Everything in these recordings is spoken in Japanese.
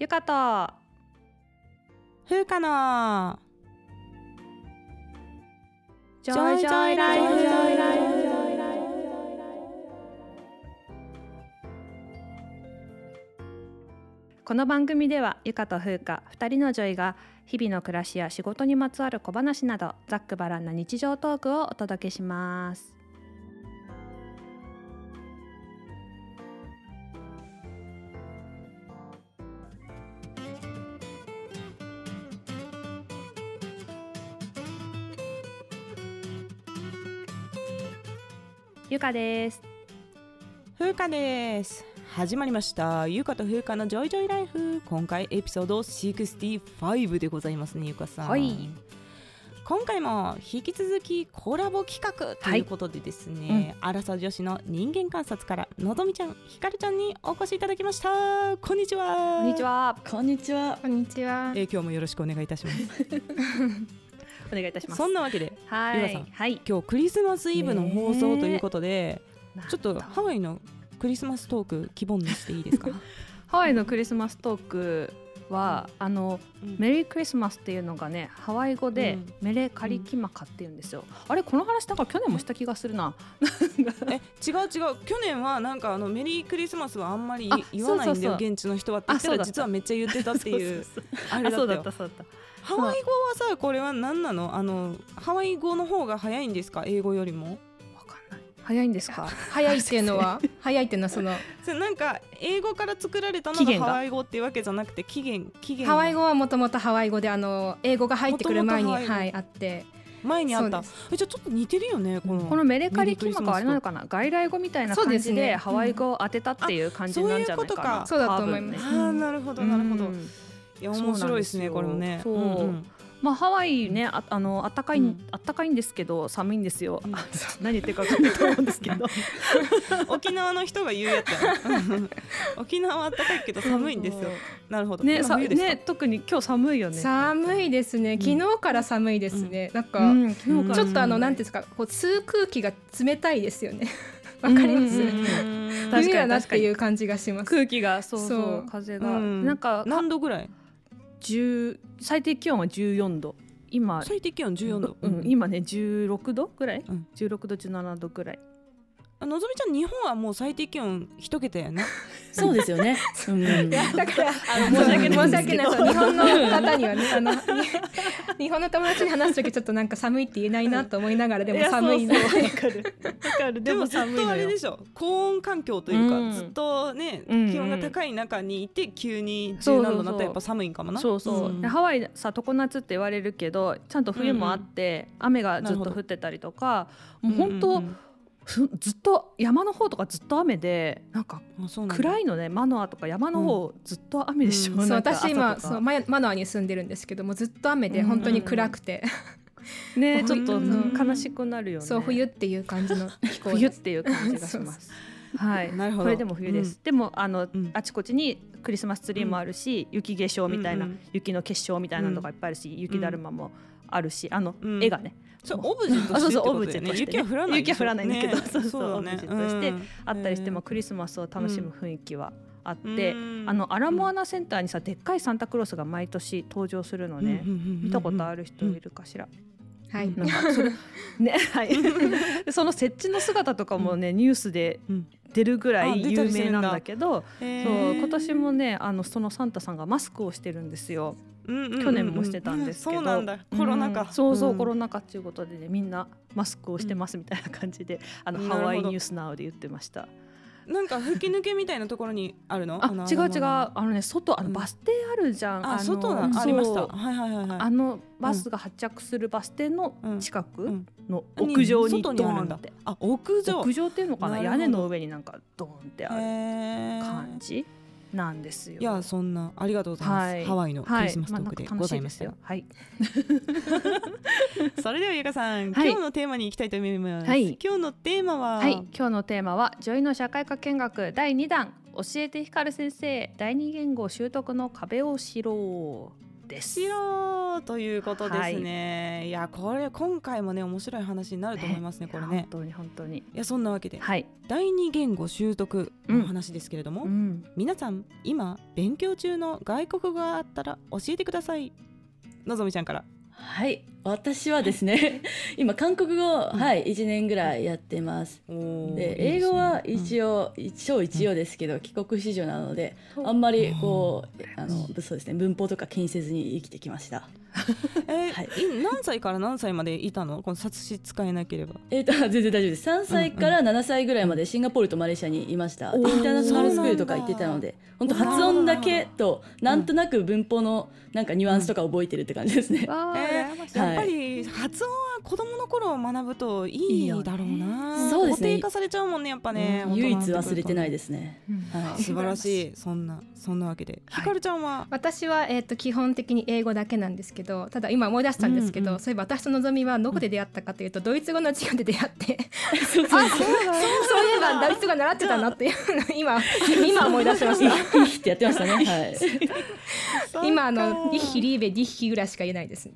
ゆかとふうかの。女医ジョイライフ。この番組ではゆかとふうか2人の女医が日々の暮らしや仕事にまつわる小話などざっくばらんな日常トークをお届けしますゆかです。ふうかです。始まりました。ゆかとふうかのジョイジョイライフ。今回エピソード65でございますねゆかさん。はい。今回も引き続きコラボ企画ということでですね、アラサー女子の人間観察からのぞみちゃんひかるちゃんにお越しいただきました。こんにちは。こんにちは。こんにちは。こんにちは。えー今日もよろしくお願いいたします お願いいたします。そんなわけではゆかさんいはい。今日クリスマスイブの放送ということで、ちょっとハワイのクリスマストーク希望にしていいですか、ハワイのクリスマストーク はあのうん。メリークリスマスっていうのがねハワイ語で、うん。メレカリキマカっていうんですよ、あれこの話なんか去年もした気がするな。え違う違う。去年はなんかあのメリークリスマスはあんまりあ言わないんだよそうそうそう。現地の人はって言ったら実はめっちゃ言ってたっていう。そうそうあそう。あそうだれだったそうだっハワイ語はさこれは何なの？あのハワイ語の方が早いんですか？英語よりも？たわかんない。早いんですか？早いっていうのは、早いっていうのはそのそれなんか英語から作られたのがが？ハワイ語っていうわけじゃなくて起源起源ハワイ語はもともとハワイ語であの英語が入ってくる前にはいあって、前にあった。じゃあちょっと似てるよねこの。このメレカリキマカはあれなのかな？外来語みたいな感じでそうですね。ハワイ語を当てたっていう感じなんじゃないかな、あそういうことか。そうだと思います。あーなるほどなるほど、うんいや面白いですねこれもね。そう。んまあハワイねああの暖かい、うん。暖かいんですけど寒いんですよ、うん。あ何言ってるか分かんないと思うんですけど。沖縄の人が言うやつや 沖縄は暖かいけど寒いんですよ。なるほど。ねさ今冬ですか？ね特に今日寒いよね。寒いですね。昨日から寒いですね。なんか、うん昨日から。ちょっとあのなんていうんですか、こう吸う空気が冷たいですよね。わかります？冬だなっていう感じがします。空気がそうそうそう。風が、うん。なんか何度ぐらい？10最低気温は14度。今、最低気温14度、うん、今ね16度ぐらい、うん。16度17度ぐらい。あのぞみちゃん日本はもう最低気温一桁やね。そうですよね。うん、いやだからあの 申し訳ない申し訳ない日本の方にはねあのに 日本の友達に話す時ちょっとなんか寒いって言えないなと思いながらでも寒いなやそうそう。わかる。わかる。ででももずっとあれでしょ。高温環境というか、うん。ずっとねうんうん。気温が高い中にいて急に10そうそうそう。何度になったらやっぱ寒いんかもな。そうそう、ん。でハワイさ常夏って言われるけどちゃんと冬もあって、雨がずっと降ってたりとかもう本当、うんうんふずっと山の方とかずっと雨でなんか暗いのねマノアとか山の方ずっと雨でしょ、うん。そう私今そうママノアに住んでるんですけどもずっと雨でうん本当に暗くて、ね ちょっとうん悲しくなるよね。そう冬っていう感じの気候です。冬っていう感じがします。はい、なるほど。これでも冬です。でもあの、ん。あちこちにクリスマスツリーもあるし、雪化粧みたいな、うんうん。雪の結晶みたいなのがいっぱいあるし、雪だるまもあるし、あの、うん。絵がねそうオブジェとあそうしてオブジェとしてね。雪は降らない雪は降らないんだけどね。そうそうオブジェとして。うん。あったりして、うんまあ、クリスマスを楽しむ雰囲気はあって、うん。あのアラモアナセンターにさでっかいサンタクロースが毎年登場するのね、見たことある人いるかしら、はい、なん。かそれねはい。でその設置の姿とかもね、ニュースでうん。出るぐらあい有名なんだけどそう今年もねあのそのサンタさんがマスクをしてるんですよ去年もしてたんですけど、そうなんだ。コロナ禍、うんそうそう、ん。コロナ禍っていうことでねみんなマスクをしてますみたいな感じで、あのハワイニュースナウで言ってました。なんか吹き抜けみたいなところにあるの？違う違う。ああのね外あのうん。バス停あるじゃん、あの外ありました。はいはいはいはい。あのバスが発着するバス停の近くうん。の屋上にドーンって。あ屋上。屋上っていうのかな？屋根の上になんかドーンってある感じ？なんですよ。いやそんなありがとうございます、はい。ハワイのクはい。リスマストークでございましたよ,、はい。それではゆかさん、はい。今日のテーマに行きたいと思います、はい。今日のテーマは、はい、今日のテーマは女医の社会科見学。第2弾。教えて光先生。第二言語習得の壁を知ろうです。白ということですね、い、やこれ今回もね面白い話になると思いますねこれね本当に本当に。いやそんなわけで、はい。第二言語習得の話ですけれども、うん。皆さん今勉強中の外国語があったら教えてくださいのぞみちゃんからはい、私はですね、今韓国語、はい、1年ぐらいやってます。で、英語は一応、超一応ですけど、帰国子女なので、あんまりこう、あの、そうですね、文法とか気にせずに生きてきました。えーはい。い何歳から何歳までいたの？この冊子使えなければ。えっ、と、全然大丈夫です。3歳から7歳ぐらいまでシンガポールとマレーシアにいました。インターナショナルスクールとか行ってたので、本当発音だけと、なんとなく文法のなんかニュアンスとか覚えてるって感じですね。え羨ましい。ーやっぱり発音は子供の頃学ぶといいだろうな。そうですね。固定化されちゃうもんねやっぱね、うん。唯一忘れてないでですね。うん。はい。素晴らしいそんなそんなわけで、ひかるちゃんは？私は、えー、と基本的に英語だけなんですけどただ今思い出したんですけど、そういえば私とのぞみはどこで出会ったかというと、ドイツ語の授業で出会って。そうそうあそうそういえばドイツ語習ってたなっていうのを今今思い出しましいたいってやってましたね。はい。今あの「イッヒリーベディッヒ」ぐらいしか言えないです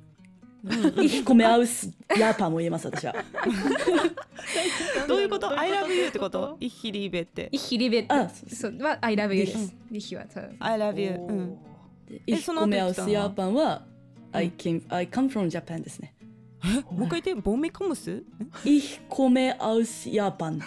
米合うすヤーパンも言えます私は。どういうこと？I love you ってこと？イッヒリーベって。イッヒリーそうは「I love you」です。ディッヒはそう。I love you うん。いいその後米合うすヤーパンはうん。I came I come from Japan ですね。もう一回言って。ボンメコムス？いい米合うすヤーパン。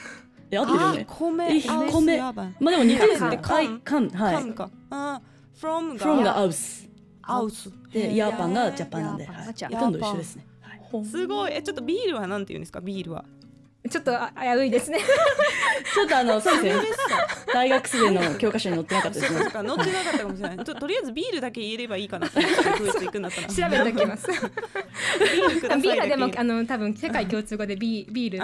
え合ってるよね。米いい米やばいまあでも似てるですね。カン I カンはい。カン。か。あ from が？From が合うすアウスでヤーパンがジャパンなんで、ほとんど一緒ですね。はい。すごい。えちょっとビールはなんて言うんですか？ビールは。ちょっとあ危ういですね。ちょっとあの そうですね。大学生の教科書に載ってなかったですね。そう。か乗ってなかったかもしれない。ととりあえずビールだけ言えればいいかなと思ってドイツ行くんだったら。調べておきます。ビールでもあの多分世界共通語でビビール。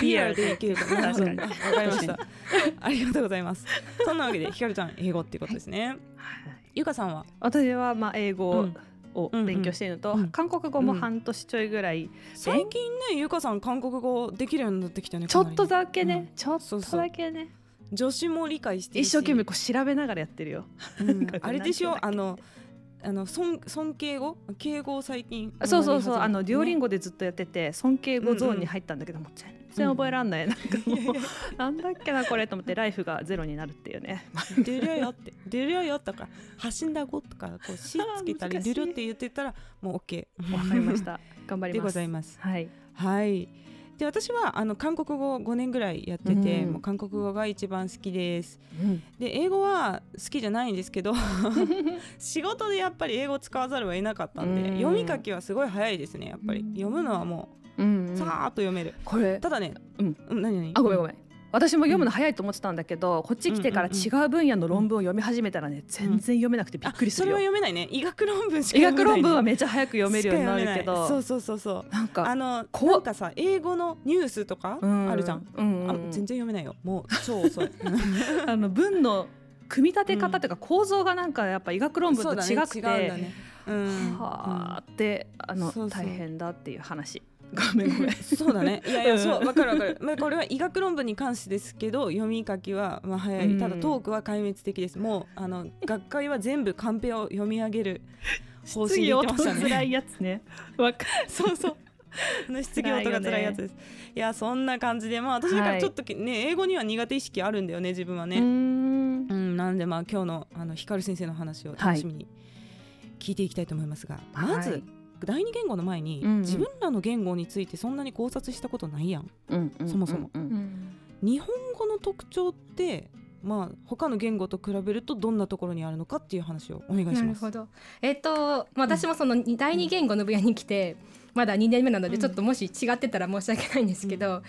ビールでいけるかな。確かに。わかりました。ありがとうございます。そんなわけでひかるちゃん英語っていうことですねゆかさんは？私はまあ英語うん。を勉強しているのと、うんうん韓国語も半年ちょいぐらい、最近ねゆかさん韓国語できるようになってきたよねちょっとだけね、うん。ちょっとだけね。助手も理解して一生懸命こう調べながらやってるよ。うん。あれでしょ？あのあの尊尊敬語？敬語を最近。けそうそうそう。あのデュオリンゴゴでずっとやってて尊敬語ゾーンに入ったんだけども全然覚えらんない、なんかもうなんだっけなこれと思ってライフがゼロになるっていうね。デリャよってデリャよとか発信だごとかこうしつけたりデリャって言ってたらもう OK わかりました。頑張りでます。ございます。はい。はい。で私はあの韓国語5年ぐらいやってて、うん。もう韓国語が一番好きです。で英語は好きじゃないんですけど 仕事でやっぱり英語を使わざるを得なかったんで、うん。読み書きはすごい早いですねやっぱり、うん。読むのはもうんううん。さーっと読める、これただねうん。うん何何？あごめんごめん。私も読むの早いと思ってたんだけど、こっち来てから違う分野の論文を読み始めたらね、全然読めなくてびっくりするそれは。読めないね。医学論文しか医学読めない、ね、論文はめっちゃ早く読めるようになるけしか読めないそどう、そうそうそう。なんかあのなんかさ英語のニュースとかうんあるじゃん、うん。うんあ全然読めないよ。もう超遅い。あの文の組み立て方というか構造がなんかやっぱ医学論文と違くて、はあってあの大変だっていう話。ごめんごめん。そうだね。いやいやうん。そうわかるわかる、まあ、これは医学論文に関してですけど読み書きはまあ早い。ただうんトークは壊滅的です。もうあの学会は全部カンペを読み上げる 方針で言ってましたね。辛いやつね。わかそうそう。あの質疑応答が辛いやつです。いやそんな感じでまあ私だからちょっときね、英語には苦手意識あるんだよね自分はね、うーん。うん、なんでまあ今日のあの光先生の話を楽しみに聞いていきたいと思いますが、はい。まず第二言語の前に、うんうん。自分らの言語についてそんなに考察したことないやん。うんうんそもそもうん。うん日本語の特徴ってまあ他の言語と比べるとどんなところにあるのかっていう話をお願いします。なるほど。えっ、と、まあ、私もそのに第二言語の分野に来て。まだ2年目なのでうん。ちょっともし違ってたら申し訳ないんですけど、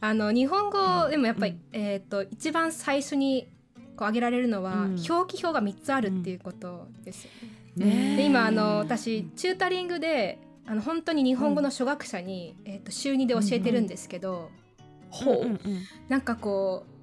あの日本語でもやっぱり、うんえっ、と一番最初にこう挙げられるのは、うん。表記表が3つあるっていうことです。ね。えで今あの私チュータリングであの本当に日本語の初学者に、えっ、と週2で教えてるんですけど、ほう、なんかこう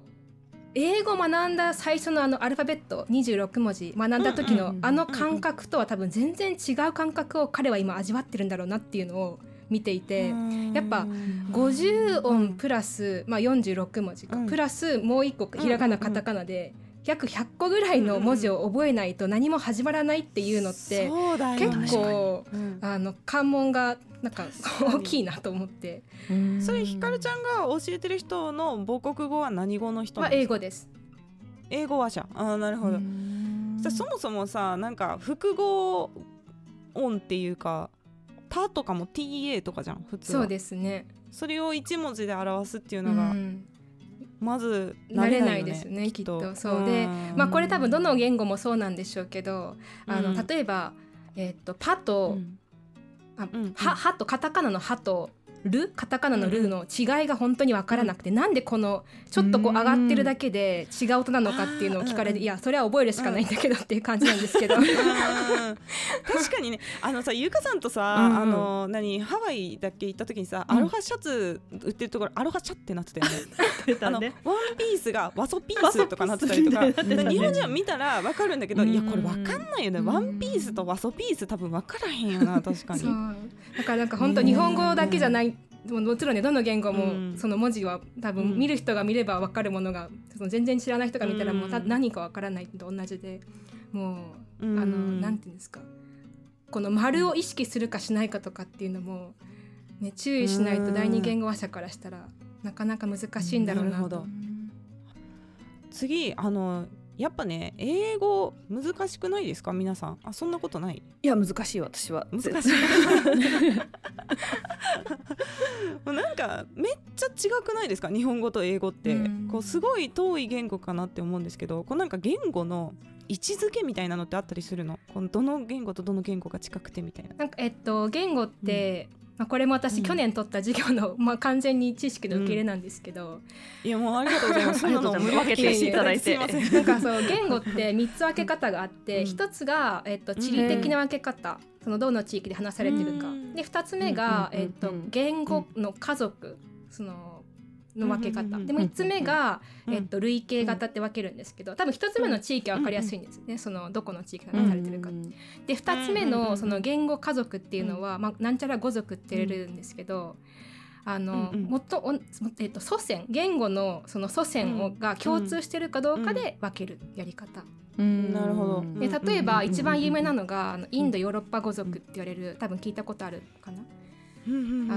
英語を学んだ最初のあのアルファベット26文字学んだ時うんうんうんのあの感覚とは多分全然違う感覚を彼は今味わってるんだろうなっていうのを見ていてやっぱ50音プラス、まあ、46文字か、うん。プラスもう一個ひらがなカタカナで約100個ぐらいの文字を覚えないと何も始まらないっていうのって、そうだよ。結構うん。あの関門がなんか大きいなと思って。それひかるちゃんが教えてる人の母国語は何語の人なはんですか？英語です。英語話者。あーなるほど、じゃあそもそもさなんか複合音っていうか「た」とかも TA とかじゃん普通は。そうですね。それを一文字で表すっていううのが、んまず慣れないよですねきっと。そう。うん。でまあこれ多分どの言語もそうなんでしょうけどあの、うん例えば、えっとパと、うん。あうん。ははとカタカナのはとるカタカナのルの違いが本当に分からなくて、なんでこのちょっとこう上がってるだけで違う音なのかっていうのを聞かれて、うん。いやそれは覚えるしかないんだけどっていう感じなんですけど、うん。確かにね。あのさゆうかさんとさ、うんうん。あの何ハワイだっけ行った時にさ、うん。アロハシャツ売ってるところアロハシャってなってたよね。あのワンピースがワソピースとかなってたりとか。日本人は見たらわかるんだけど、うん。いやこれわかんないよね、うんワンピースとワソピース多分わからへんよな確かに。だからなんか本当日本語だけじゃない、ももちろんねどの言語もうん。その文字は多うん。分見る人が見れば分かるものがその全然知らない人が見たらもうたうん何か分からないのと同じでもううん。あのなんていうんですかこの丸を意識するかしないかとかっていうのも、ね、注意しないと第二言語話者からしたらなかなか難しいんだろうな。次あのやっぱね英語難しくないですか？皆さん。あそんなことない？いや難しい私は。難しい。なんかめっちゃ違くないですか？日本語と英語って、うん。こうすごい遠い言語かなって思うんですけどこうなんか言語の位置づけみたいなのってあったりするの？このどの言語とどの言語が近くてみたいな。なんかえっと言語って、まあ、これも私、うん。去年取った授業の、まあ、完全に知識の受け入れなんですけど、いやもうありがとうございます。ありがとうございます。分けていただいて。なんかそう言語って3つ分け方があって、うん。一つが、えっと、地理的な分け方、そのどの地域で話されてるか、うん。で2つ目が、うんうんうんうん。えっと、言語の家族。そのの分け方、でも3つ目が、うんえっと、類型型って分けるんですけど多分1つ目の地域は分かりやすいんですね、そのどこの地域で話されてるかって。で2つ目のその言語家族っていうのは、まあ、なんちゃら語族って言われるんですけど、あの、うんうん。もっとお、えっと、祖先言語のその祖先を、うん。が共通してるかどうかで分けるやり方、なるほど。で例えばうん一番有名なのがあのインドヨーロッパ語族って言われる多分聞いたことあるかな、あ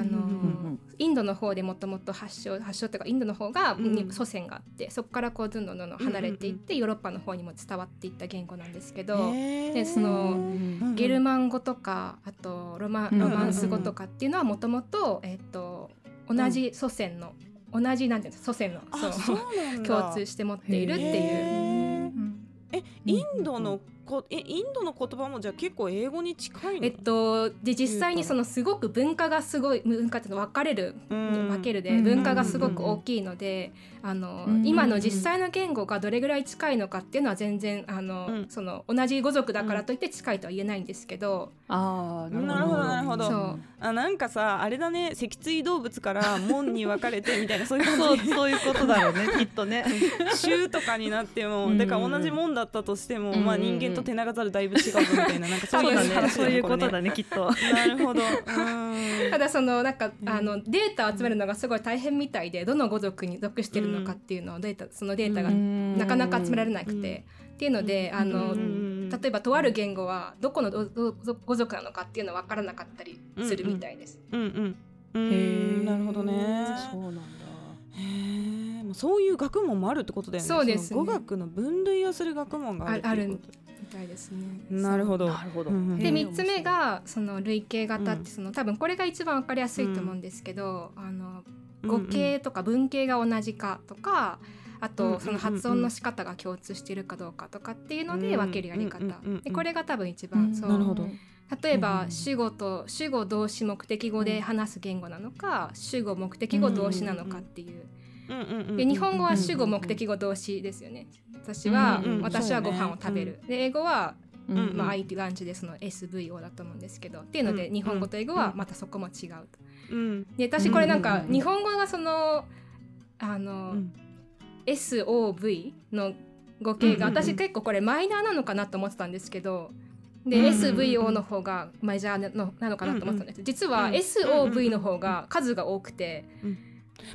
のんインドの方でもともと発祥発祥というかインドの方が、祖先があってそこからこうどんどんどんどん離れていって、ヨーロッパの方にも伝わっていった言語なんですけど、でそのゲルマン語とかあとロマうんロマンス語とかっていうのはもともとえっと同じ祖先の、同じなんていうんですか祖先のあそう共通して持っているっていう。えインドのこえインドの言葉もじゃあ結構英語に近いの？えっと、で実際にそのすごく文化がすごい文化っていうの分かれる、うん。分けるでうん。文化がすごく大きいので、あのうん。今の実際の言語がどれぐらい近いのかっていうのは全然あの、うん。その同じ語族だからといって近いとは言えないんですけど、あーなるほど。なるほどあなんかさあれだね。脊椎動物から門に分かれてみたいなそういうそうそういうことだろうねきっとね。州とかになってもうん。だから同じ門だったとしても、うんまあ人間と手長ざるだいぶ違うぞみたいななんかそういうそうだね。話そういうことねだね。きっと。なるほど。うん。ただそのなんか、うん。あのデータを集めるのがすごい大変みたいでどの語族に属してるのかっていうのをデータそのデータがなかなか集められなくて、っていうので、あの、うん。例えばとある言語はどこのどどど語族なのかっていうのは分からなかったりするみたいです。うんうん。うへー。んなるほどね。そうなんだ。へえもうそういう学問もあるってことだよね。そうですね。語学の分類をする学問があるっていうことみたいですね。なるほど。なるほど。でへー3つ目がその類型型っうん。てその多分これが一番分かりやすいと思うんですけど、あの語形とか文型が同じかとかあとその発音の仕方が共通しているかどうかとかっていうので分けるやり方。でこれが多分一番そう。なるほど。例えばうん主語と主語動詞目的語で話す言語なのか主語目的語動詞なのかっていう。うんうんうんうんで日本語は主語目的語動詞ですよね私はうんうん私はご飯を食べるで英語はうんうんまあ、IT ランチでその SVO だと思うんですけどっていうので日本語と英語はまたそこも違うと。うんで私これなんか日本語がそのあの、うん SOV の語形が私結構これマイナーなのかなと思ってたんですけどで、うんうん SVO の方がメジャーのなのかなと思ってたんです実はうん SOV の方が数が多くて、うん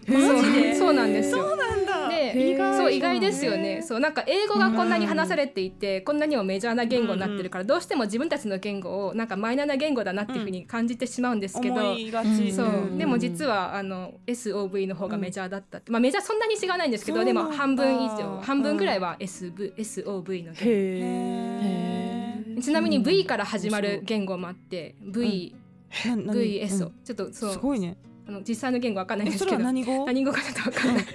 そうマジで？そう。なんですよ。そうなんだ。で意外そう意外ですよね。そうなんか英語がこんなに話されていて、こんなにもメジャーな言語になってるから、どうしても自分たちの言語をなんかマイナーな言語だなっていうふうに感じてしまうんですけど、思いがちそう、うん。でも実はあの SOV の方がメジャーだったって、まあメジャーそんなに違わないんですけどでも半分以上半分ぐらいは SV SOV の言へ語ちなみに V から始まる言語もあって V、VS を、うん。ちょっとそう。すごいねあの実際の言語わかんないんですけど。は何語？何語かちょっとわかんない。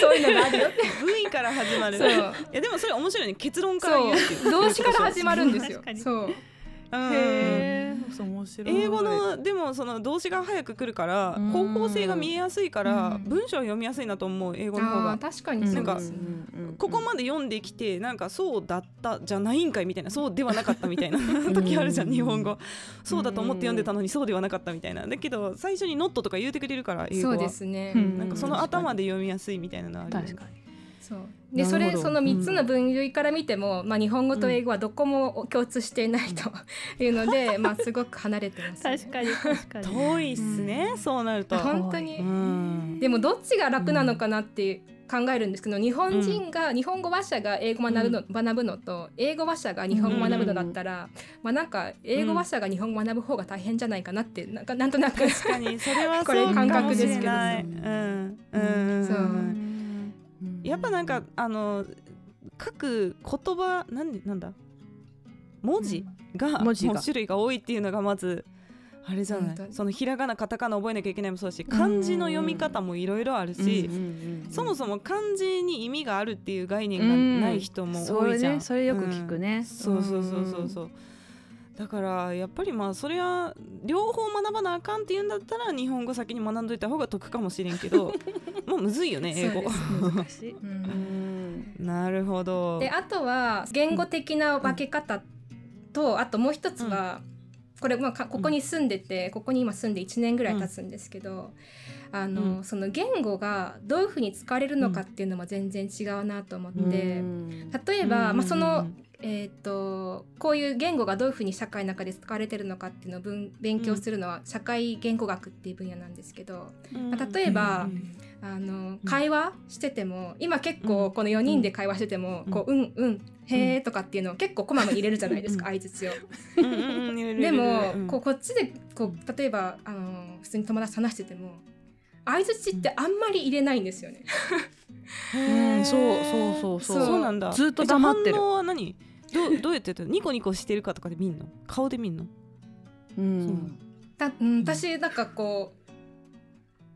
そういうのがあるよって。V から始まる。そう。いやでもそれ面白いね。結論から言うう。動詞から始まるんですよ。そう。うん。へー。そう面白い英語のでもその動詞が早く来るからうん。方向性が見えやすいからうん。文章を読みやすいなと思う英語の方が。確かにそうですね。ここまで読んできてなんかそうだったじゃないんかいみたいなそうではなかったみたいな 時あるじゃんうん日本語。そうだと思って読んでたのにそうではなかったみたいな。だけど最初に「ノット」とか言うてくれるから英語は。そうですね、うん。なんかその頭で読みやすいみたいなのはある確かにそう。でそれその3つの分類から見ても、まあ、日本語と英語はどこも共通していないというので、まあ、すごく離れてます、ね、確かに確かに。遠いっすねそうなると。本当に、うん。でもどっちが楽なのかなって考えるんですけど日本人が、日本語話者が英語を学ぶの,、学ぶのと英語話者が日本語を学ぶのだったら、まあなんか英語話者が日本語を学ぶ方が大変じゃないかなってなんかなんとなく。確かにそれはこれそうか感覚もしですけど。れないうん。うん。そうやっぱなんかあの書く言葉なんなんだ？文字が文字が。もう種類が多いっていうのがまずあれじゃない？そのひらがなカタカナ覚えなきゃいけないもそうだし漢字の読み方もいろいろあるしそもそも漢字に意味があるっていう概念がない人も多いじゃん、それね。それよく聞くね。うん。そうそうそうそうそう。だからやっぱりまあそれは両方学ばなあかんっていうんだったら日本語先に学んどいた方が得かもしれんけど まあむずいよね英語そうです。難しい。うん。なるほど。であとは言語的な分け方と、あともう一つは、これまあかここに住んでて、ここに今住んで1年ぐらい経つんですけど、あのうん。その言語がどういうふうに使われるのかっていうのも全然違うなと思って、例えば、まあ、その、えー、とこういう言語がどういうふうに社会の中で使われてるのかっていうのを分勉強するのは社会言語学っていう分野なんですけど、まあ例えば、あの会話してても今結構この4人で会話してても「うん。こううんうんへーとかっていうのを結構こまめに入れるじゃないですか相づちを。でも、うん。こうこっちでこう例えばあの普通に友達と話してても相づちってあんまり入れないんですよね。うんそうそうそうそう。そう。なんだ。ずっと黙ってる。は何？どうどうやってやってる？ニコニコしてるかとかで見んの？顔で見んの？うん。だうん、私なんかこう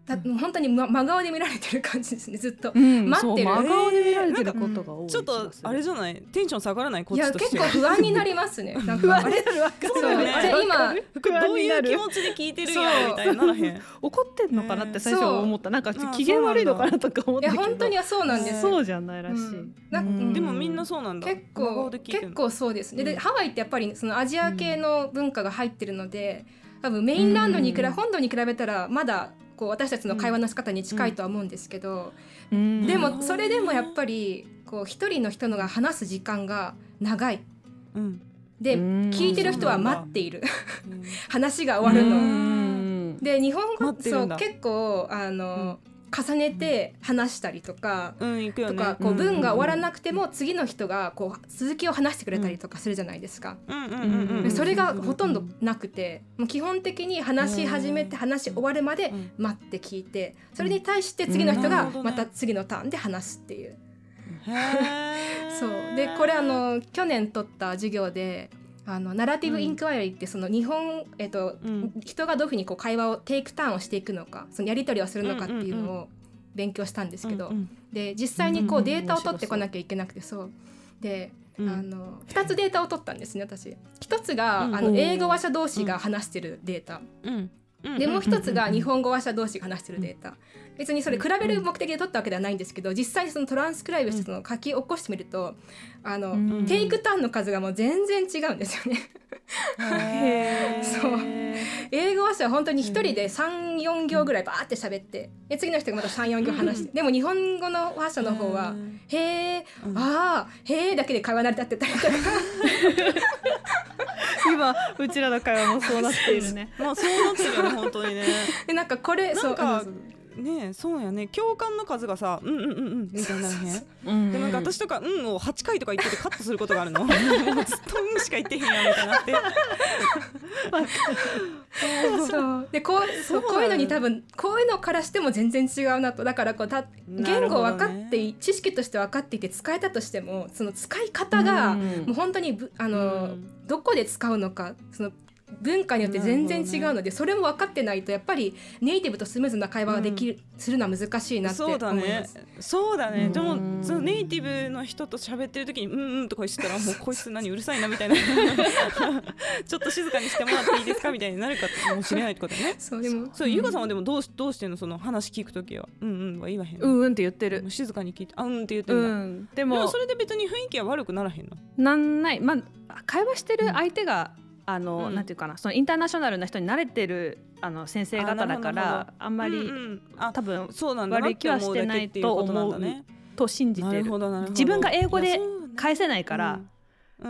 だ本当に、ま、真顔で見られてる感じですねずっと。うん待ってる。そう真顔で見られてることが多いちょっとあれじゃない？テンション下がらないこっいやちとして。結構不安になりますね。なんかあれ？そうだよね今どういう気持ちで聞いてるんやみたいにな怒ってんのかなって最初思った。なんかあ機嫌悪いのかなとか思っいやたけど。本当にそうなんです。よ。そうじゃないらしい、うん。なんかうん。でもみんなそうなんだ。結構結構そうですね。でうん。ハワイってやっぱりそのアジア系の文化が入ってるので、多分メインランドに比べ、うん本土に比べたらまだこう私たちの会話の仕方に近いとは思うんですけど、うん。でもそれでもやっぱりこう一人の人のが話す時間が長い。うん。でうん。聞いてる人は待っている。話が終わるうの。ん。で日本語そうん結構あの、重ねて話したりとか。うんとかこう文が終わらなくても次の人がこう続きを話してくれたりとかするじゃないですか。それがほとんどなくてもう基本的に話し始めて話し終わるまでうん。待って聞いてそれに対して次の人がまた次のターンで話すっていう。そう。でこれあの去年取った授業であのナラティブインクワイアリーってその日本、えっとうん。人がどういうふうにこう会話をテイクターンをしていくのかそのやり取りをするのかっていううんうんのを勉強したんですけど、うんうん。で実際にこううんデータを取ってこなきゃいけなくてそう。で、うん。あの2つデータを取ったんですね私。1つが、うん。あの英語話者同士が話してるデータ、うん。うん。でもう1つが日本語話者同士が話してるデータ、別にそれ比べる目的で取ったわけではないんですけど実際にそのトランスクライブしてその書き起こしてみるとあの、うん。テイクターンの数がもう全然違うんですよね。そう。英語話者は本当に一人で34行ぐらいバーって喋ってで次の人がまた34行話してでも日本語の話者の方は「へえ、うん。ああへえ」だけで会話成り立ってたりとか。今うちらの会話もそうなっているね。まあそうなってるよね本当にね。でなんかこれそうねそうやね。共感の数がさうんうんうんうんみたいにならへんでもなんか私とか「うん」を8回とか言っててカットすることがあるの。ずっと「うん」しか言ってへんやんみたいになってそう。でこうそうこういうのに多分こういうのからしても全然違うなと。だからこうた言語分かってい、知識として分かっていて使えたとしてもその使い方がもう本当にぶあの、どこで使うのかその文化によって全然違うので、それも分かってないとやっぱりネイティブとスムーズな会話ができる、するのは難しいなって思います。そうだね。そうだね。でもそのネイティブの人と喋ってる時にうんうんとか言ってたらもうこいつ何うるさいなみたいな ちょっと静かにしてもらっていいですかみたいになるかもしれないってことね。そうでもそうゆかさんはでもどうどうしてんの？その話聞く時はうんうんは言わへんうんうんって言ってる。静かに聞いてあうんって言ってる。うん、ででももそれで別に雰囲気は悪くならへんの？なんないまあ会話してる相手が、あの、うん。なんていうかなそのインターナショナルな人に慣れてるあの先生方だからあんまり、うんうん。あ多分そうなんだな悪い気はしてないと思うっていうことなんだね。と信じなてる。自分が英語で返せないから、うん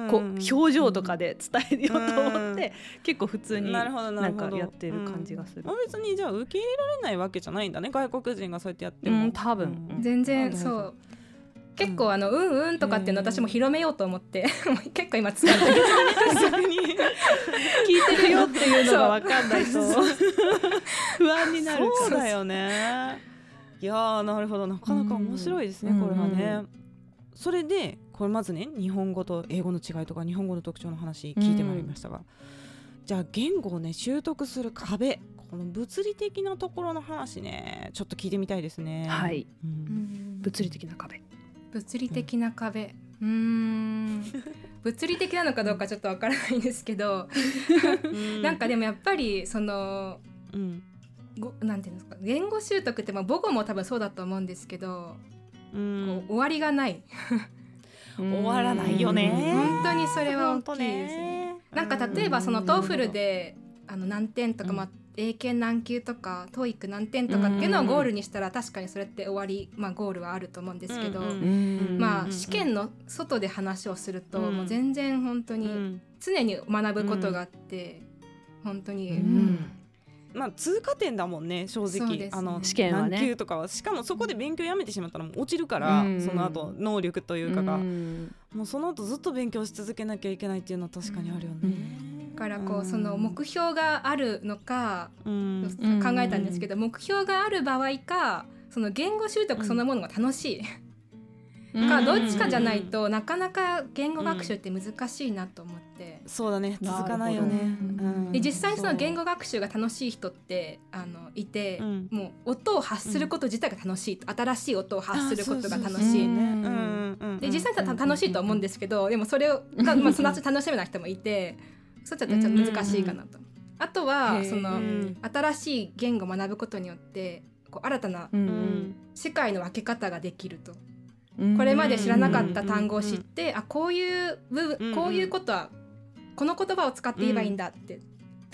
こううん。表情とかで伝えようと思って、結構普通になるほどななんるほど。かやってる感じがする。うん。まあ別にじゃあ受け入れられないわけじゃないんだね外国人がそうやってやっても、うん多分。うん。全然うんそう結構あのうんうんとかっていうの私も広めようと思って 結構今使ってる。聞いてるよっていうのが分かんないと。不安になる。そうだよね。いやーなるほど。なかなか面白いですね、うんこれはね、うんそれでこれまずね日本語と英語の違いとか日本語の特徴の話聞いてまいりましたが、じゃあ言語をね習得する壁この物理的なところの話ねちょっと聞いてみたいですね。はい。うん。物理的な壁物理的な壁。うーん。物理的なのかどうかちょっとわからないんですけど。なんかでもやっぱりそのうん。ごなんていうんですか？言語習得ってまあ母語も多分そうだと思うんですけど、うん。こう終わりがない。終わらないよね。本当にそれは大きいです本当ね。なんか例えばその TOEFL であの何点とか、うんまあ、英検何級とか TOEIC 何点とかっていうのをゴールにしたら確かにそれって終わり、まあ、ゴールはあると思うんですけど、うんうんうんまあうん。試験の外で話をすると、うん。もう全然本当にうん。常に学ぶことがあって、本当に、うん。まあ通過点だもんね正直、ね。あの試験はね。何級とかは。しかもそこで勉強やめてしまったらもう落ちるから、うん。その後能力というかが、うん。もうその後ずっと勉強し続けなきゃいけないっていうのは確かにあるよね。だからこうその目標があるのか、うん。うん考えたんですけど、目標がある場合かその言語習得そのものが楽しい、うん。かどっちかじゃないと、なかなか言語学習って難しいなと思って、そうだね。続かないよね。で実際にその言語学習が楽しい人ってあのいて、うん。もう音を発すること自体が楽しい、新しい音を発することが楽しい。で実際た楽しいとは思うんですけどでもそれをが、まあ、その後楽しめない人もいてそうちょっとちょっと難しいかなと。あとはそのうん。新しい言語を学ぶことによってこう新たな世界の分け方ができると。うんこれまで知らなかった単語を知って、あこういう部うん分こういうことはこの言葉を使って言えばいいんだって、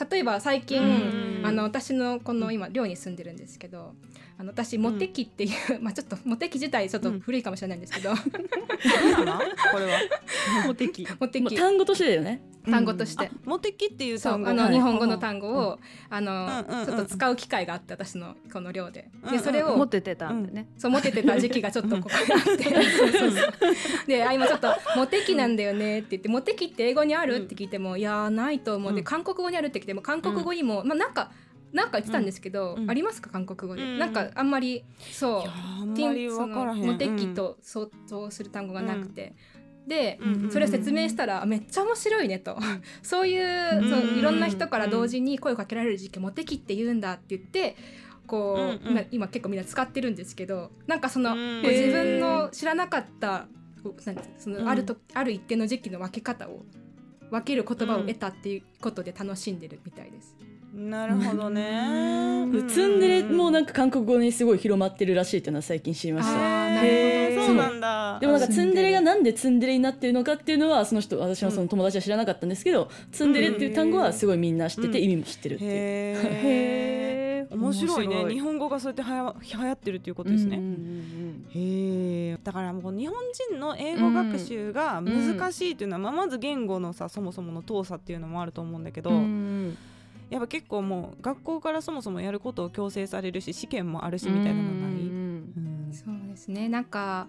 例えば最近、うんあの私のこの今寮に住んでるんですけどあの私モテ期っていう、まあちょっとモテ期自体ちょっと古いかもしれないんですけど、これは？モテ期。モテ期。もう単語としてだよね単語として。モテキっていうそう単語あのはい。日本語の単語を、あの、うんうんうん。ちょっと使う機会があって私のこの寮で、でそれを、持っててたんでね、そうモテてた時期がちょっとここにあって。そうそうそう。であ今ちょっと「モテ期なんだよね」って言って「モテ期って英語にある?」って聞いても「いやーないと思う」でうん。韓国語にあるって聞いても韓国語にも、まあなんかなんか言ってたんですけど、うん。ありますか？韓国語で、うん。なんかあんまりそう。あんティンまり分からへん。そのモテ期と相当する単語がなくて、で、それを説明したらあめっちゃ面白いねと、そういううんそういろんな人から同時に声をかけられる時期モテ期って言うんだって言ってこう、今今結構みんな使ってるんですけどなんかその、自分の知らなかったその、うん。あるとある一定の時期の分け方を分ける言葉を得たっていうことで楽しんでるみたいです。なるほどね。ツンデレもなんか韓国語にすごい広まってるらしいっていうのは最近知りました。あーなるほど。へーそうなんだ。でもなんかツンデレ。がなんでツンデレになってるのかっていうのはその人私のその友達は知らなかったんですけど、ツンデレっていう単語はすごいみんな知っててうん。意味も知ってるっていう、へえ。へー面白いね。日本語がそうやってはや流行ってるっていうことですね。うんうんへえだからもう日本人の英語学習が難しいっていうのは、まあまず言語のさそもそもの遠さっていうのもあると思うんだけど、うんうんやっぱ結構もう学校からそもそもやることを強制されるし試験もあるしみたいなのない、うん。そうですね。なんか、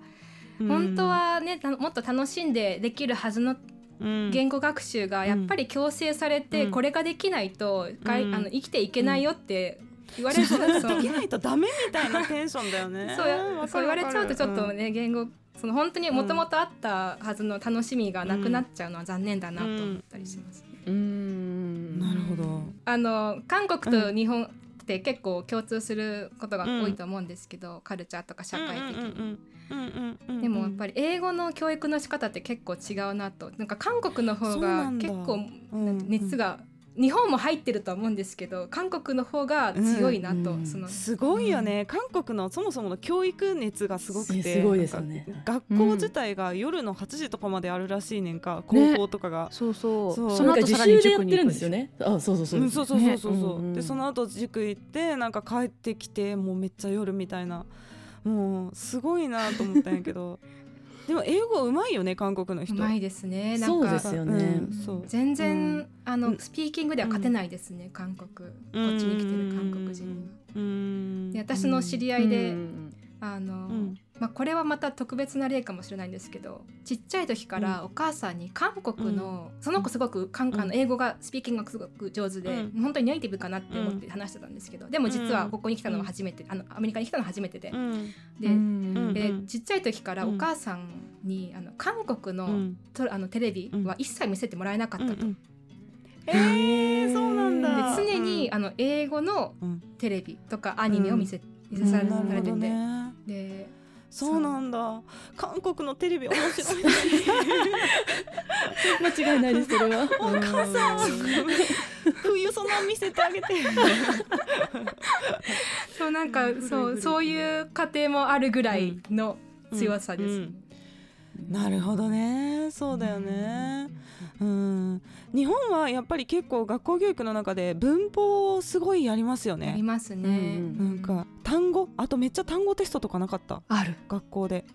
本当はねもっと楽しんでできるはずの言語学習がやっぱり強制されて、これができないと、うん、あの生きていけないよって言われると、できないとダメみたいなテンションだよね。そうそう言われちゃうとちょっとね、言語その本当にもともとあったはずの楽しみがなくなっちゃうのは残念だなと思ったりします、ね、うん。あの韓国と日本って結構共通することが多いと思うんですけど、カルチャーとか社会的に。でもやっぱり英語の教育の仕方って結構違うなと。なんか韓国の方が結構熱が日本も入ってると思うんですけど韓国の方が強いなと、うん、そのすごいよね、うん、韓国のそもそもの教育熱がすごくてすごいですよね。学校自体が夜の8時とかまであるらしいねんか、高校とかが、ね、そう。そう。その後さらに塾に行くんですよね。あそうそうそう、そう。そうそうそうそう、ね、でその後塾行ってなんか帰ってきてもうめっちゃ夜みたいな。もうすごいなと思ったんやけど でも英語うまいよね韓国の人。うまいですね。なんかそうですよね、うん、全然、うん、あのスピーキングでは勝てないですね、うん、韓国こっちに来てる韓国人で私の知り合いで、あの、まあ、これはまた特別な例かもしれないんですけどちっちゃい時からお母さんに韓国の、その子すごく韓あの英語がスピーキングがすごく上手で、本当にネイティブかなって思って話してたんですけどでも実はここに来たのは初めて、あのアメリカに来たのは初めてで、で,、でちっちゃい時からお母さんにあの韓国の,、とあのテレビは一切見せてもらえなかったと。えー、そうなんだ。で常に、あの英語のテレビとかアニメを見せ,、見せされてて、でそうなんだ。韓国のテレビ面白い間違いないですそれは。お母さん。冬その見せてあげて。そうなんかそうそういう家庭もあるぐらいの強さです、うんうん。うん、なるほどね。そうだよね、うん。日本はやっぱり結構学校教育の中で文法すごいやりますよね。ありますね。なんか単語？あとめっちゃ単語テストとかなかった？ある。学校で。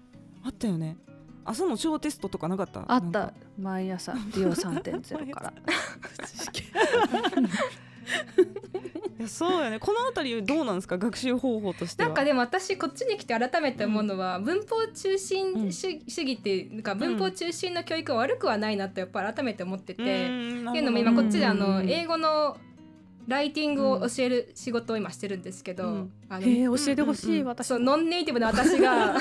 あったよね。朝の小テストとかなかった？あった。毎朝リオ3.0から やそうやね。この辺りどうなんですか？学習方法としてなんかでも私こっちに来て改めて思うのは、うん、文法中心主,、義っていうか文法中心の教育は悪くはないなとやっぱ改めて思ってて、うん、っていうのも今こっちであの英語のライティングを教える仕事を今してるんですけど、うん、あのえ教えてほしい、うん、私そうノンネイティブの私が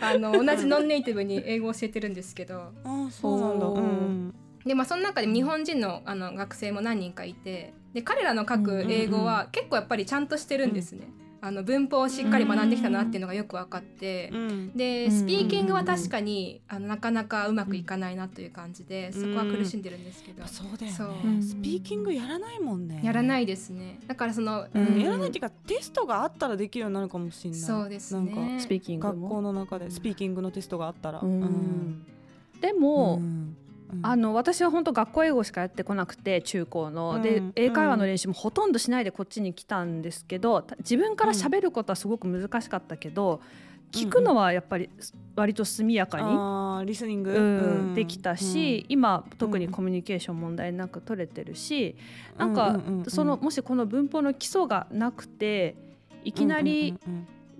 あの同じノンネイティブに英語を教えてるんですけど。あそうなんだ、うん、でまあその中で日本人のあの学生も何人かいてで彼らの書く英語は結構やっぱりちゃんとしてるんですね。あの文法をしっかり学んできたなっていうのがよく分かって、うん、でスピーキングは確かにあのなかなかうまくいかないなという感じで、そこは苦しんでるんですけど、そうだよね。スピーキングやらないもんね。やらないですね。だからその、うん、やらないっていうかテストがあったらできるようになるかもしれない。そうですね。なんかスピーキング学校の中でスピーキングのテストがあったら、でも、あの私は本当学校英語しかやってこなくて中高の、うん、で英会話の練習もほとんどしないでこっちに来たんですけど自分から喋ることはすごく難しかったけど、うん、聞くのはやっぱり割と速やかに、うん、リスニング、うん、できたし、今特にコミュニケーション問題なく取れてるし、うん、なんか、そのもしこの文法の基礎がなくていきなり、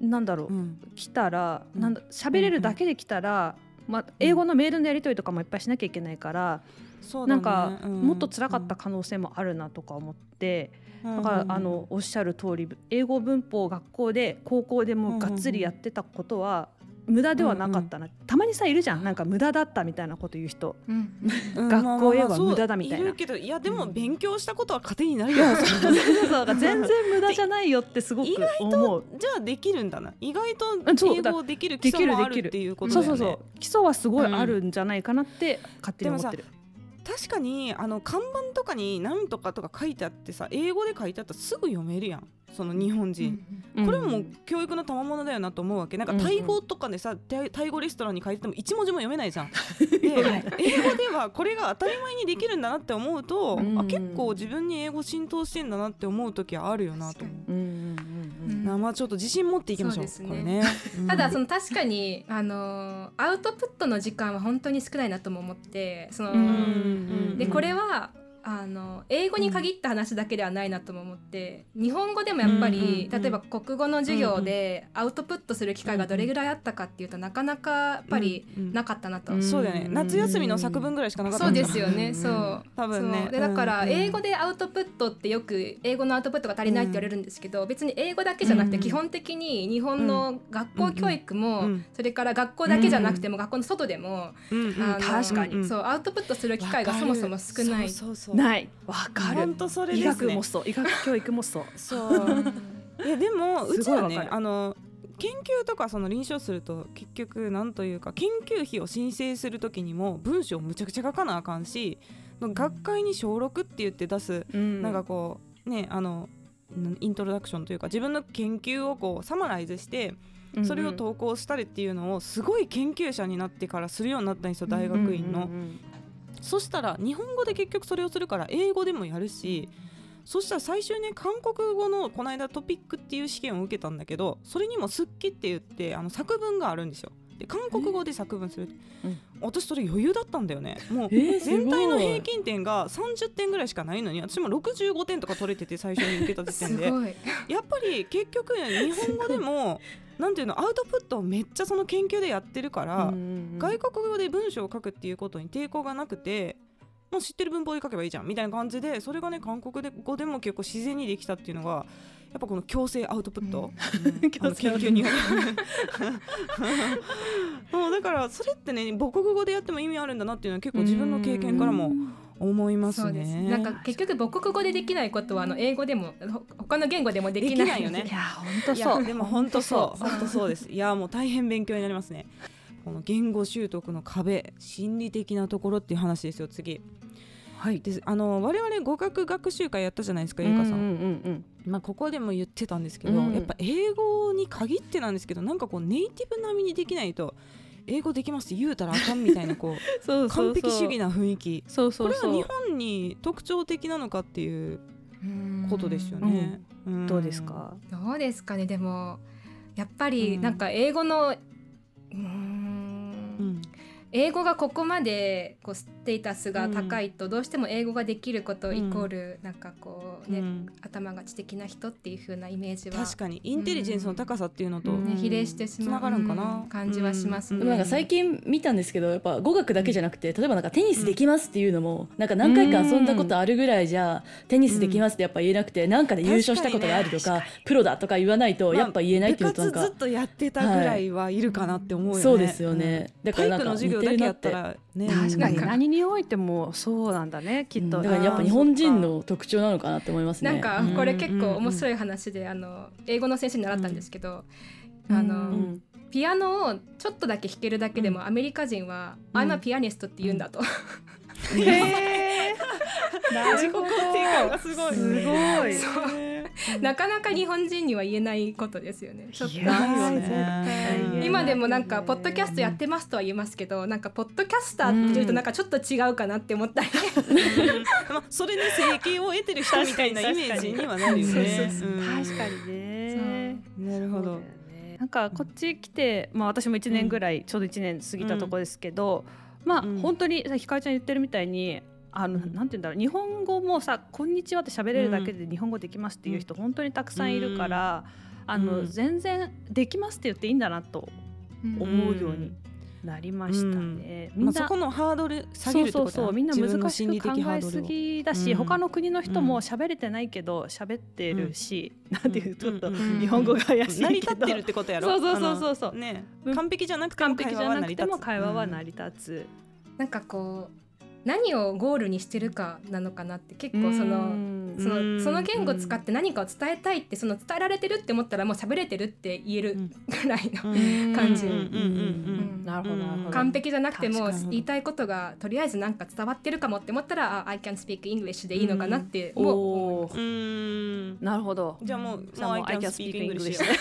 なんだろう、来たらなんだ喋れるだけで来たら。まあ、英語のメールのやり取りとかもいっぱいしなきゃいけないから、うん、なんか、もっと辛かった可能性もあるなとか思って、だからあのおっしゃる通り英語文法を学校で高校でもがっつりやってたことは、無駄ではなかったな、うんうん、たまにさいるじゃん。なんか無駄だったみたいなこと言う人、うん、学校英語は無駄だみたいな、いるけどいやでも勉強したことは糧になるよ、うん、全然無駄じゃないよってすごく思う。じゃあできるんだな。意外と英語できる基礎もあるっていうことだよね。そうそうそう。基礎はすごいあるんじゃないかなって勝手に思ってる、確かにあの看板とかに何とかとか書いてあってさ英語で書いてあったらすぐ読めるやん。その日本人、うん、これも教育の賜物だよなと思うわけ。なんかタイ語とかでさ、タイ語レストランに書いてても一文字も読めないじゃん。で英語ではこれが当たり前にできるんだなって思うと、うん、あ結構自分に英語浸透してんだなって思う時はあるよなと思う、うん、まあちょっと自信持っていきましょうう、ね、これね、ただその確かにあのアウトプットの時間は本当に少ないなとも思ってそのでこれはあの英語に限った話だけではないなとも思って、日本語でもやっぱり、うんうんうん例えば国語の授業でアウトプットする機会がどれぐらいあったかっていうとなかなかやっぱりうんうん。なかったなと。うん。そうだよね。夏休みの作文ぐらいしかなかったそうですよね、うん。そう。多分ね。でだからうん英語でアウトプットってよく英語のアウトプットが足りないって言われるんですけど、別に英語だけじゃなくてうん基本的に日本の学校教育も、うんそれから学校だけじゃなくても学校の外でも、うんうん。確かに。うん。そうアウトプットする機会がそもそも少ない。そうそうそうない。わかる。本当それ医ですね。学もそう。医学教育もそう。そう。いやでもうちはねあの研究とかその臨床すると結局なんというか研究費を申請する時にも文章をむちゃくちゃ書かなあかんし学会に小6って言って出すうん。なんかこうねあのんイントロダクションというか自分の研究をこうサマライズしてそれを投稿したりっていうのをすごい研究者になってからするようになったんですよ大学院の。そしたら日本語で結局それをするから英語でもやるしそしたら最終ね韓国語のこの間トピックっていう試験を受けたんだけどそれにも「すっき」って言ってあの作文があるんですよ。で韓国語で作文する、うん。私それ余裕だったんだよね。もう全体の平均点が30点ぐらいしかないのに私も65点とか取れてて最初に受けた時す点で。やっぱり結局日本語でもなんていうのアウトプットをめっちゃその研究でやってるから、外国語で文章を書くっていうことに抵抗がなくて、まあ、知ってる文法で書けばいいじゃんみたいな感じでそれがね韓国で語でも結構自然にできたっていうのがやっぱこの強制アウトプット、うん。研究に もうだからそれってね母国語でやっても意味あるんだなっていうのは結構自分の経験からも思いますそうです。ね。なんか結局母国語でできないことはあの英語でもほ他の言語でもできない。よね。いや本当そう。でも本当そう。本本当そうです。いやもう大変勉強になりますね。この言語習得の壁心理的なところっていう話ですよ次はい。であの我々語学学習会やったじゃないですかゆうかさん、うん。うん。まあ、ここでも言ってたんですけど、うん。やっぱ英語に限ってなんですけどなんかこうネイティブ並みにできないと英語できますって言うたらあかんみたいなこ うそう完璧主義な雰囲気。そうそうそう。これは日本に特徴的なのかっていうことですよね。ん。どうですか？どうですかね。でもやっぱりなんか英語のうーん。うん英語がここまでこうステータスが高いとどうしても英語ができることイコールなんかこうね、うん。頭が知的な人っていう風なイメージは確かに。インテリジェンスの高さっていうのと、うん。ね比例してしまうつながるんかな。うん感じはしますね。でもなんか最近見たんですけどやっぱ語学だけじゃなくて例えばなんかテニスできますっていうのもなんか何回か遊んだことあるぐらいじゃテニスできますってやっぱ言えなくてなんかで優勝したことがあると確かかプロだとか言わないとやっぱ言えないっていうとなんか。部活ずっとやってたぐらいはいるかなって思うよね、そうですよね。だからなんか体育の授業だけやったらね確かに。うん何においてもそうなんだねきっと。だからやっぱ日本人の特徴なのかなって思いますね。なんかうん。これ結構面白い話であの英語の先生に習ったんですけど、あの、うんピアノをちょっとだけ弾けるだけでもアメリカ人は「うん。I'm a pianist」って言うんだと。へー。な 自己るほど肯定感がすごいすごい。そう。なかなか日本人には言えないことですよね。ちょっと。今でもなんかポッドキャストやってますとは言いますけどなんかポッドキャスターって言うとなんかちょっと違うかなって思ったり、まあそれに生計を得てる人みたいなイメージにはなるよね。確かにね。なるほど。なんかこっち来て、まあ、私も1年ぐらい、ちょうど1年過ぎたとこですけど、まあ、うん。本当にさひかりちゃん言ってるみたいにあの、うんなんて言うんだろう日本語もさ「こんにちは」って喋れるだけで日本語できますっていう人、本当にたくさんいるから、あのうん。全然できますって言っていいんだなと思うようになりましたね。みんなまあ、そこのハードル下げるってことそうそうそう。みんな難しく考えすぎだし、うん。他の国の人うん。も喋れてないけど喋ってるし、なんていうちょっとうん。うん。日本語が怪しいけど、成り立ってるってことやろ。そうそうそうそう。そうね。うん。完璧じゃなくても完璧じゃなくても会話は成りり立つ。なんかこう何をゴールにしてるかなのかなって結構その。そうん。のその言語を使って何かを伝えたいってその伝えられてるって思ったらもう喋れてるって言えるぐらいの、感じ。完璧じゃなくても言いたいことがとりあえずなんか伝わってるかもって思ったらあ I can speak English でいいのかなってもうん。なるほど。じゃあもう、じゃあもう I can speak English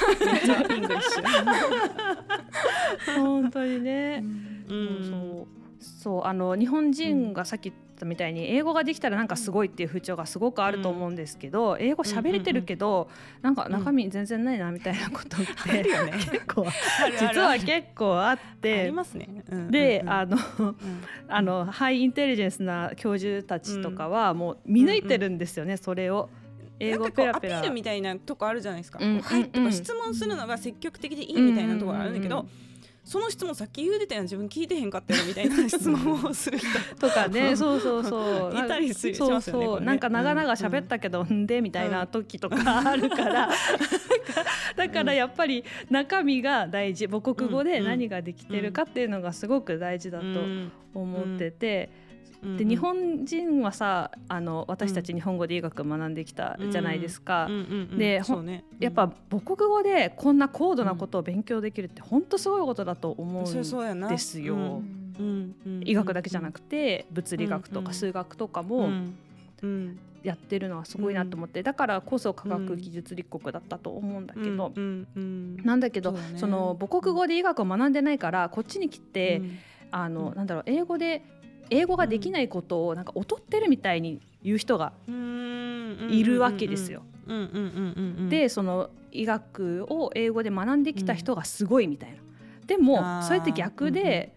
本当にね。うん。そう。そうあの日本人がさっきったみたいに英語ができたらなんかすごいっていう風潮がすごくあると思うんですけど、英語喋れてるけど、なんか中身全然ないなみたいなことって、結構実は結構あってありますね。うんで、うん。あのうんあのハイインテリジェンスな教授たちとかはもう見抜いてるんですよね、それを。英語ペラペラ。アピールみたいなとこあるじゃないですか。うんはいとうんか質問するのが積極的でいいみたいなところあるんだけど、うんうんその質問さっき言うてたやん自分聞いてへんかったよみたいな 質問をする人。とかねそうそうそう いたりすそうしますよねそうね。なんか長々喋ったけど、んでみたいな時とかあるから、だからやっぱり中身が大事。母国語で何ができてるかっていうのがすごく大事だと思ってて、で日本人はさあの私たち日本語で医学学んできたじゃないですか。でね。やっぱ母国語でこんな高度なことを勉強できるって本当すごいことだと思うんですよ。医学だけじゃなくて物理学とうん。か数学とかうもやってるのはすごいなと思って。だからこそ科学技術立国だったと思うんだけど。うん。うん。なんだけどね。その母国語で医学を学んでないからこっちに来てうん。あうん。のなんだろう英語で英語ができないことをなんか劣ってるみたいに言う人がうんいるわけですよ。でその医学を英語で学んできた人がすごいみたいな。でもそれって逆で、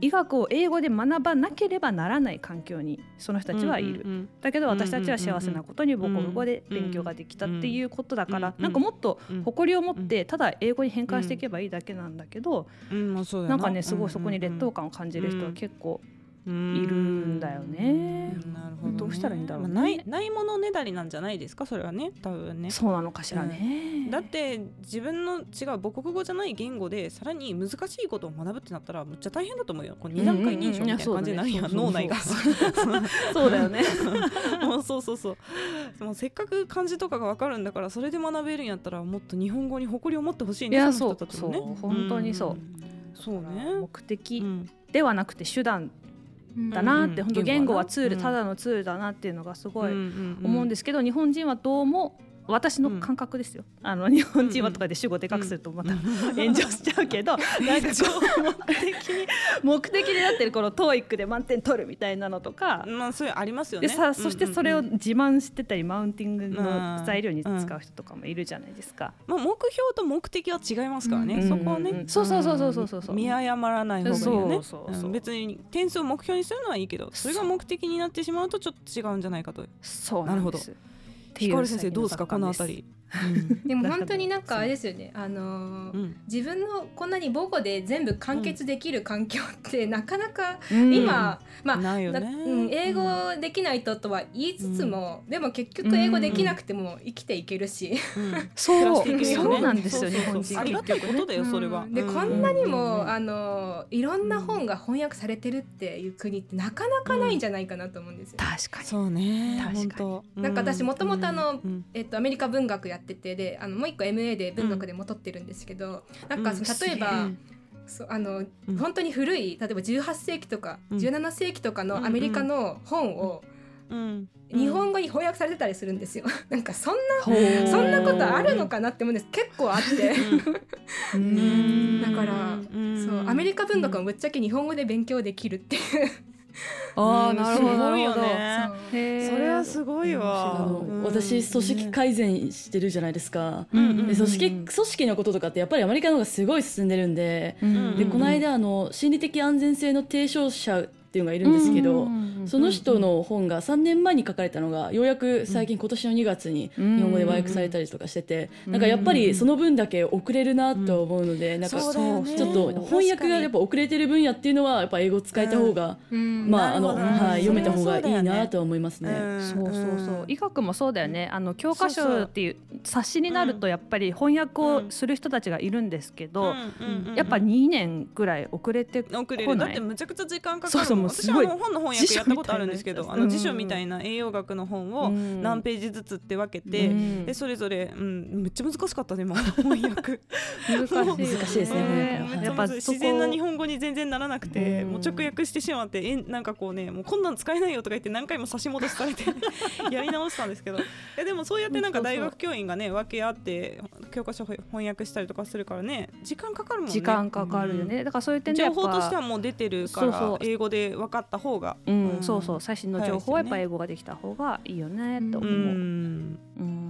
医学を英語で学ばなければならない環境にその人たちはいる。うんうんだけど私たちは幸せなことに母うん国語で勉強ができたっていうことだからうんなんかもっとうん誇りを持ってただ英語に変換していけばいいだけなんだけどうん。うなん。かねすごいそこに劣等感を感じる人は結構いるんだよね。なるほどね。どうしたらいいんだろうね。まあないないものねだりなんじゃないですかそれはね。多分ねそうなのかしらね。だって自分の違う母国語じゃない言語でさらに難しいことを学ぶってなったらむっちゃ大変だと思うよ。こう二段階認証みたいな感じになるやん。うんうんう。ん脳内が。そうだよね。もうそうそうそう。もうせっかく漢字とかがわかるんだからそれで学べるんやったらもっと日本語に誇りを持ってほしいねいやその人たちもね。そうそう。本当にそう。ん。そうね。目的うん。ではなくて手段だうんなって本当言語はツールうん。ただのツールだなっていうのがすごい思思うんですけど日本人はどうも私の感覚ですよ、あの日本人はとかで主語でかくするとまた炎上しちゃうけど、なんかこう目的に目的になってるこの TOEIC で満点取るみたいなのとか、まあそういうありますよね。でさそしてそれをうんうんうん自慢してたりマウンティングうのん材料に使う人とかもいるじゃないですか。まあ目標と目的は違いますからね、うんそこはね、うん。うんそうそうそうそうそうそう。見誤らない方がいいよね。そうそう別に点数を目標にするのはいいけどそれが目的になってしまうとちょっと違うんじゃないかと。そうなんです。っていう光先生どうですか？このあたり、でも本当になんかあれですよね。あのーうん。自分のこんなに母語で全部完結できる環境ってなかなかうん。今、まあね。うん、英語できないととは言いつつも、でも結局英語できなくても生きていけるし、うん。そう。ね。そうなんですよそうそうそう。日本人。ありがたいことだよそれは、うん。で、うこんなにも、うん。あのいろんな本が翻訳されてるっていう国ってなかなかないんじゃないかなと思うんですよ。確かに。そうね確かに。本当なんか私もともとあのうん。えっと、アメリカ文学やっててであのもう一個 MA で文学でも取ってるんですけど、なんかその例えば、うん。そうあのうん。本当に古い例えば18世紀とかうん。17世紀とかのアメリカの本をうん。日本語に翻訳されてたりするんですよ。なんかそんなそんなことあるのかなって思うんです。結構あって。うん。だからうん。そうアメリカ文学もぶっちゃけ日本語で勉強できるっていうああなるほどすごいよね。それはすごいあわ私組織改善してるじゃないですか。組織組織のこととかってやっぱりアメリカの方がすごい進んでるんで、うん。でこの間あの心理的安全性の提唱者っていうのがいるんですけど、その人の本が3年前に書かれたのがようやく最近今年の2月に日本語で和訳されたりとかしてて、なんかやっぱりその分だけ遅れるなと思うので、なんかちょっと翻訳がやっぱ遅れてる分野っていうのはやっぱ英語使えた方が、まああの、はい、読めた方がいいなとは思いますね。そうそうそう。医学もそうだよね。あの教科書っていう冊子になるとやっぱり翻訳をする人たちがいるんですけど、やっぱ2年ぐらい遅れて遅れ来ないる。だってむちゃくちゃ時間かかるもうすごい私は本の翻訳やったことあるんですけど辞書みたいなやつあの辞書みたいな栄養学の本をうん。何ページずつって分けて、うん。でそれぞれ、うん、めっちゃ難しかったね今。翻訳。難しい。ですねやっぱ自然な日本語に全然ならなくて、うん。もう直訳してしまってえなんかこうねもうこんなん使えないよとか言って何回も差し戻しされて やり直したんですけど。えでもそうやってなんか大学教員がね分け合って教科書翻訳したりとかするからね時間かかるもんね。時間かかるよね、だからそういう点でや情報としてはもう出てるから英語でで分かった方が、うん。そうそう最新の情報はやっぱ英語ができた方がいいよねと思う、うん。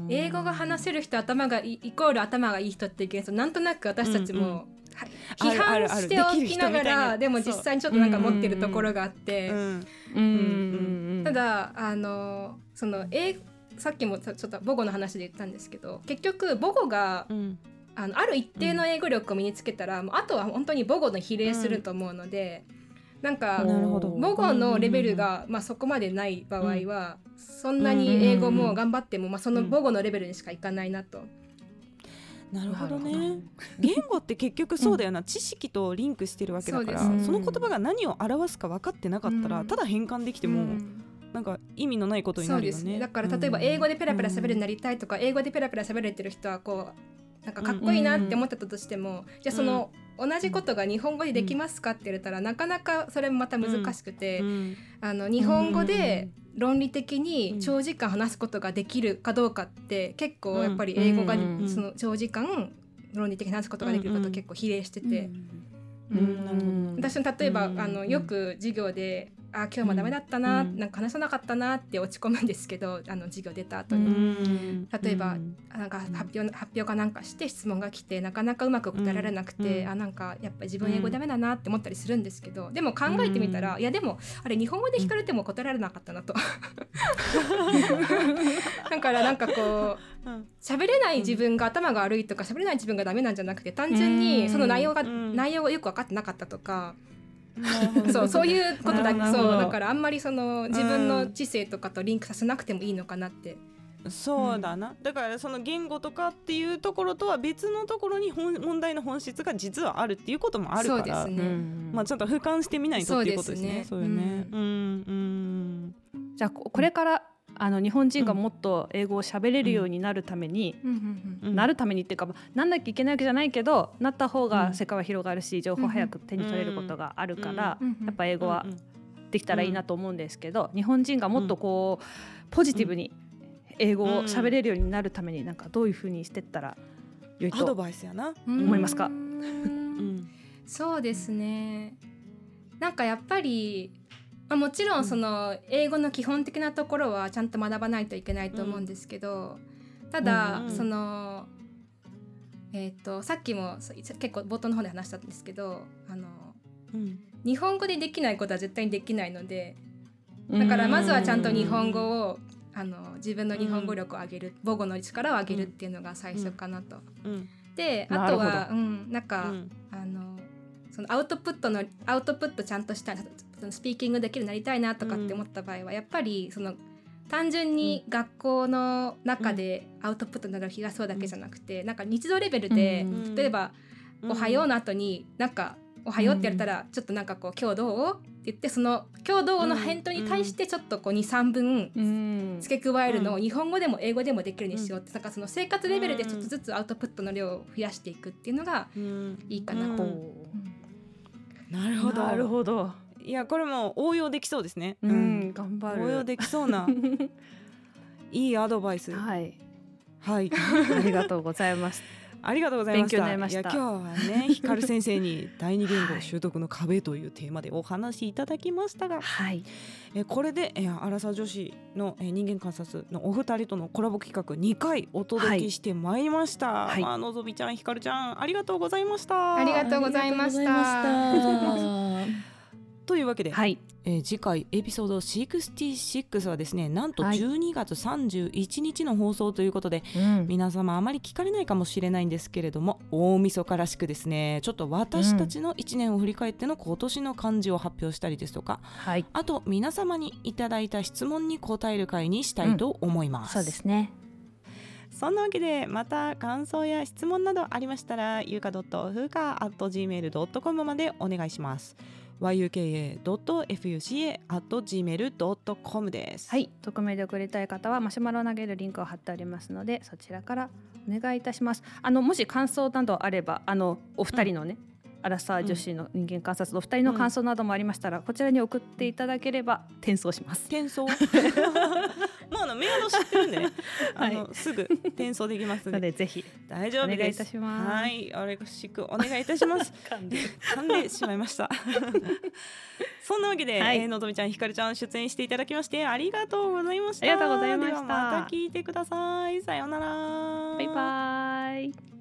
英語が話せる人頭がイコール頭がいい人っていう現象なんとなく私たちも、批判しておきながらでも実際にちょっとなんか持ってるところがあってただあのその英さっきもちょっと母語の話で言ったんですけど結局母語が、うん、あのある一定の英語力を身につけたら、うん、あとは本当に母語の比例すると思うので。うんなんか母語のレベルが、まあ、そこまでない場合は、そんなに英語も頑張っても、まあ、その母語のレベルにしかいかないなと。なるほどね。言語って結局そうだよな、知識とリンクしてるわけだからそ,、の言葉が何を表すか分かってなかったら、ただ変換できても、なんか意味のないことになるよね。だから例えば英語でペラペラ喋るようになりたいとか、英語でペラペラ喋れてる人はこうなんかかっこいいなって思ってたとしても、じゃあその、同じことが日本語でできますかって言われたら、なかなかそれもまた難しくて、あの日本語で論理的に長時間話すことができるかどうかって結構やっぱり英語がその長時間論理的に話すことができること結構比例してて。私例えばあのよく授業であ今日もダメだったな、うん、なんか話さなかったなって落ち込むんですけどあの授業出た後に、うん、例えば、うん、なんか発表発表かなんかして質問が来てなかなかうまく答えられなくて、うん、あなんかやっぱり自分英語ダメだなって思ったりするんですけどでも考えてみたら、いやでもあれ日本語で聞かれても答えられなかったなと。だからなんかこう喋れない自分が頭が悪いとか喋れない自分がダメなんじゃなくて単純にその内容が、内容がよく分かってなかったとか。そうそういうことだそうだからあんまりその自分の知性とかとリンクさせなくてもいいのかなって。そうだな、うん、だからその言語とかっていうところとは別のところに本問題の本質が実はあるっていうこともあるから、ね、まあちょっと俯瞰してみないとっていうことですね。そういうね。うん、うん、じゃあこれからあの日本人がもっと英語を喋れるようになるために、なるためにっていうかなんなきゃいけないわけじゃないけどなった方が世界は広がるし情報早く手に取れることがあるから、やっぱ英語はできたらいいなと思うんですけど、日本人がもっとこうポジティブに英語を喋れるようになるためになんかどういうふうにしてったら良いとアドバイスやな。思いますか、そうですね。なんかやっぱりまあ、もちろんその英語の基本的なところはちゃんと学ばないといけないと思うんですけど、ただ、そのえーと、さっきも結構冒頭の方で話したんですけどあの、うん、日本語でできないことは絶対にできないのでだからまずはちゃんと日本語をあの自分の日本語力を上げる、母語の力を上げるっていうのが最初かなと。であとは、うん、なんか、あのそのアウトプットのアウトプットちゃんとしたそのスピーキングできるようになりたいなとかって思った場合は、やっぱりその単純に学校の中でアウトプットになる日がそうだけじゃなくて、なんか日常レベルで、例えば「おはよう」の後になんか「おはよう」ってやったらちょっとなんかこう「今日どう?」って言ってその「今日どう?」の返答に対してちょっとこう23分付け加えるのを日本語でも英語でもできるにしようってなんかその生活レベルでちょっとずつアウトプットの量を増やしていくっていうのがいいかなと。なるほど。なるほど。いやこれも応用できそうですね。うん、頑張る。応用できそうな いいアドバイス。はい。はい。ありがとうございます。ありがとうございました。勉強になりました。今日はね、ひかる先生に第二言語習得の壁というテーマでお話いただきましたが、はい、えこれでえアラサー女子のえ人間観察のお二人とのコラボ企画2回お届けしてまいりました。はい、まあのぞみちゃん、ひかるちゃんありがとうございました。ありがとうございました。わけで、はい。えー、次回エピソード66はですねなんと12月31日の放送ということで、はい、皆様あまり聞かれないかもしれないんですけれども大晦日らしくですねちょっと私たちの1年を振り返っての今年の漢字を発表したりですとか、はい、あと皆様にいただいた質問に答える会にしたいと思います。うん、そうですね。そんなわけでまた感想や質問などありましたらゆうか .fuka.gmail.com までお願いします。yuka.fuca.gmail.com です。はい、匿名で送りたい方はマシュマロを投げるリンクを貼ってありますので、そちらからお願いいたします。あのもし感想などあれば、あのお二人のね、アラサー女子の人間観察の二人の感想などもありましたら、こちらに送っていただければ転送します。転送？もうあのメアド知ってるんでね。あの、すぐ転送できますので。ぜひ。大丈夫です。お願いいたします。はいよろしくお願いいたします。噛んでしまいました。そんなわけで、はい。えーのぞみちゃんひかるちゃん出演していただきましてありがとうございました。ありがとうございました。ではまた聞いてください。さようなら。バイバイ。